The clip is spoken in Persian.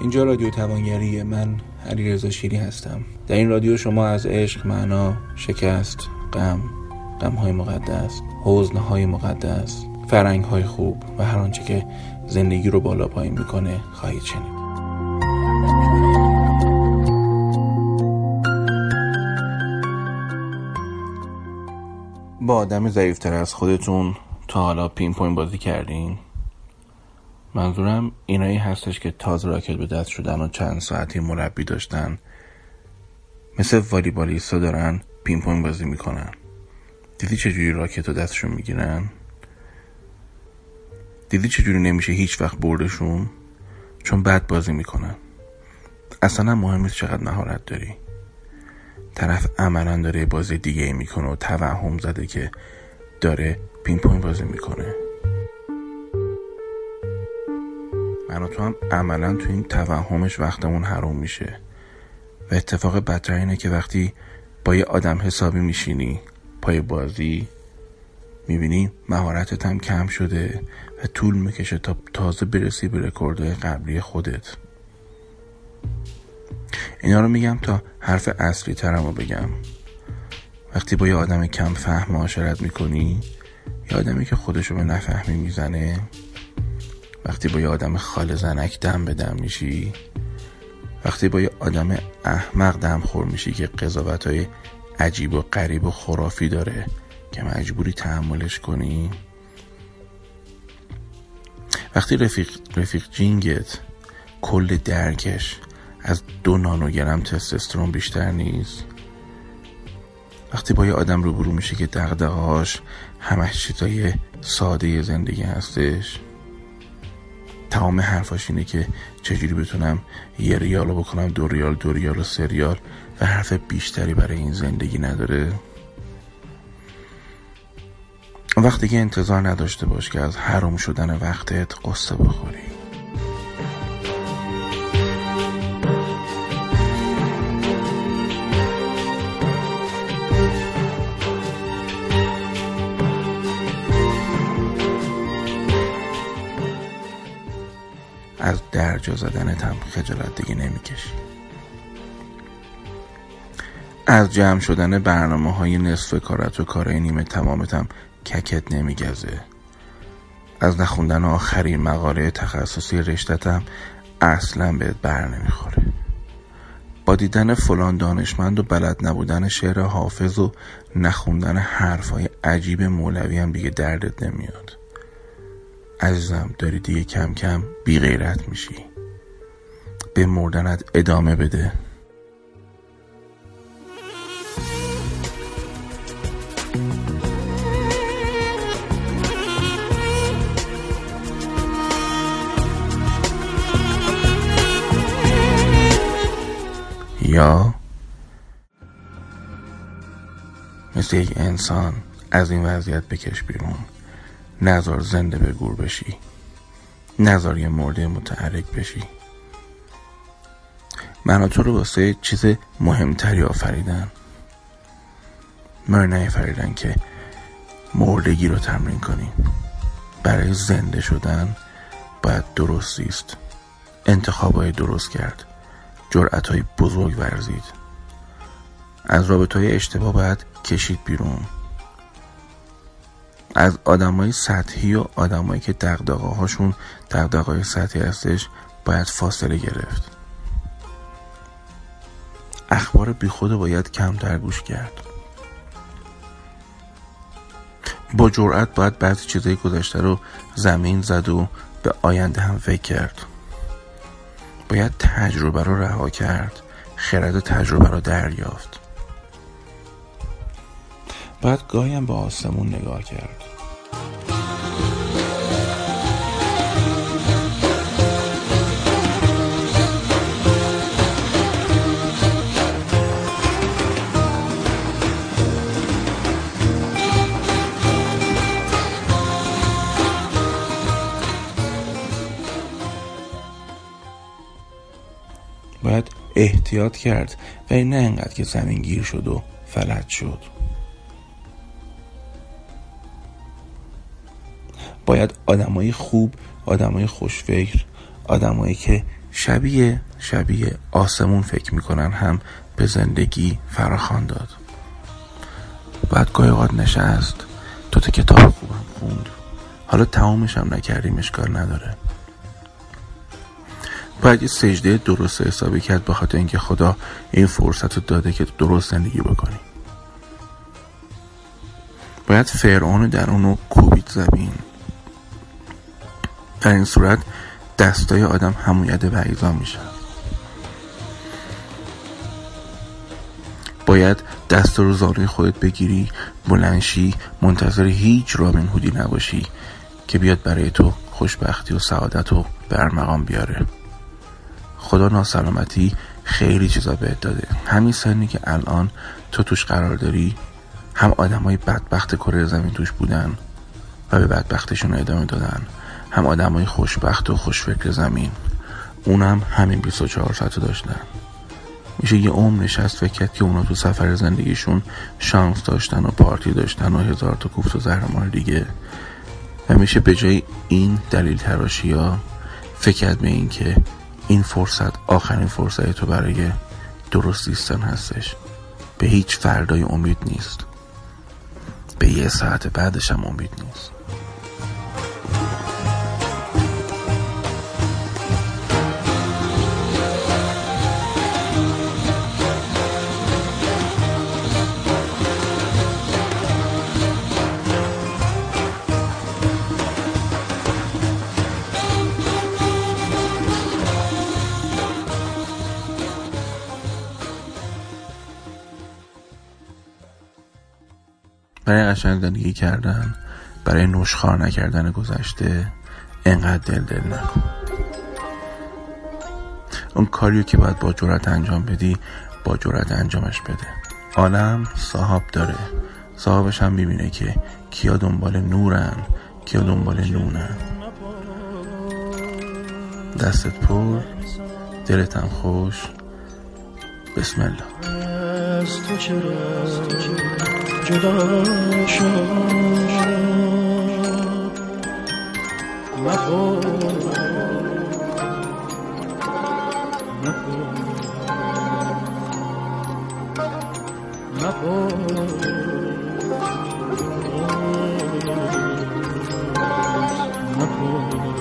اینجا رادیو توانگری من علی رضا شیری هستم. در این رادیو شما از عشق معنا شکست غم غم های مقدس حزن های مقدس فرنگ های خوب و هر آنچه که زندگی رو بالا پایین می‌کنه خواهید شنید. با آدم ضعیفتر از خودتون تا حالا پین پوین بازی کردین؟ منظورم اینایی هستش که تازه راکت به دست شدن و چند ساعتی مربی داشتن. مثل والیبالیستا دارن پین پونگ بازی می‌کنن. دیدی چجوری راکت رو دستشون می‌گیرن؟ دیدی چجوری نمیشه هیچ وقت بردشون؟ چون بد بازی می‌کنن. اصلا مهم نیست چقدر مهارت داری. طرف عملا داره بازی دیگه می‌کنه و توهم زده که داره پین پونگ بازی می‌کنه. و تو هم عملا تو این توهمش وقتمون حروم میشه. و اتفاق بدتر اینه که وقتی با یه آدم حسابی میشینی پای بازی می‌بینی مهارتت هم کم شده و طول می‌کشه تا تازه برسی به رکوردهای قبلی خودت. اینا رو میگم تا حرف اصلی ترم رو بگم. وقتی با یه آدم کم فهم معاشرت می‌کنی یه آدمی که خودشو به نفهمی می‌زنه وقتی با یه آدم خال زنک دم به دم میشی وقتی با یه آدم احمق دم خور میشی که قضاوت های عجیب و غریب و خرافی داره که مجبوری تحملش کنی. وقتی رفیق, رفیق جینگت کل درکش از دو نانوگرم تستوسترون بیشتر نیست. وقتی با یه آدم روبرو میشه که دقدقهاش همش چیزای ساده زندگی هستش. تمام حرفاش اینه که چجوری بتونم یه ریال رو بکنم دو ریال دو ریال و سه ریال و حرف بیشتری برای این زندگی نداره. وقتی که انتظار نداشته باش که از حروم شدن وقتت قصه بخوری. درجا زدنت هم خجالت دیگه نمی‌کشی. از جمع شدن برنامه های نصف کارت و کارهای نیمه تمامت هم ککت نمیگزه. از نخوندن آخرین مقاله تخصصی رشتتم اصلا بهت بر نمی‌خوره. با دیدن فلان دانشمند و بلد نبودن شعر حافظ و نخوندن حرفای عجیب مولوی هم دیگه دردت نمیاد. عزیزم داری دیگه کم کم بی غیرت میشی. به مردنت ادامه بده. یا مثل یک انسان از این وضعیت بکش بیرون. نظر زنده به گور بشی. نظر یه مرده متحرک بشی. من تو رو واسه چیز مهمتری آفریدن من نیافریدن که مردگی رو تمرین کنی. برای زنده شدن باید درست زیست. انتخابای درست کرد. جرأت های بزرگ ورزید. از رابط های اشتباه باید کشید بیرون. از آدمای سطحی و آدمایی که دقدقه هاشون دقدقه سطحی هستش باید فاصله گرفت. اخبار بی خود باید کمتر گوش کرد. با جرأت باید بعضی چیزای گذشته رو زمین زد و به آینده هم فکر کرد. باید تجربه رو رها کرد. خرد تجربه رو دریافت. باید گاهیم به آسمون نگاه کرد. باید احتیاط کرد و نه انقدر که زمین گیر شد و فلج شد. باید آدمای خوب آدمای خوشفکر آدمایی که شبیه شبیه آسمون فکر می‌کنن هم به زندگی فراخان داد. بعد گاهی اوقات نشست تو تا کتاب خوبم خوند. حالا تمامش هم نکردیم اشکال نداره. باید یه سجده درست حسابی کرد به خاطر اینکه خدا این فرصت رو داده که درست زندگی بکنی. باید فرعون در اونو کوبید زمین. در این صورت دستای آدم همویت بعیزا میشه. باید دست رو زانوی خودت بگیری بلنشی منتظر هیچ رابین هودی نباشی که بیاد برای تو خوشبختی و سعادت رو برمقام بیاره. خدا ناسلامتی خیلی چیزا بهت داده. همین سنی که الان تو توش قرار داری هم های بدبخت کره زمین توش بودن و به بدبختشون ادامه دادن هم های خوشبخت و خوشفکر زمین. اونم همین 24 ساعت داشتن. میشه یه عمر نشست فکر که اونا تو سفر زندگیشون شانس داشتن و پارتی داشتن و هزار تا کوفت و زهرمار دیگه. و میشه به جای این دلیل تراشی ها فکر کرد به این که این فرصت آخرین فرصت تو برای درست زیستن هستش. به هیچ فردای امید نیست. به یه ساعت بعدش هم امید نیست. برای قشنگ زندگی کردن برای نوشخار نکردن گذشته انقدر دل دل نکن. اون کاریو که باید با جرات انجام بدی با جرات انجامش بده. عالم صاحب داره. صاحبش هم می‌بینه که کیا دنبال نورن کیا دنبال نونن. دستت پر دلتم خوش. بسم الله. از تو چرا جدا شد؟ مخور مخور مخور Oh,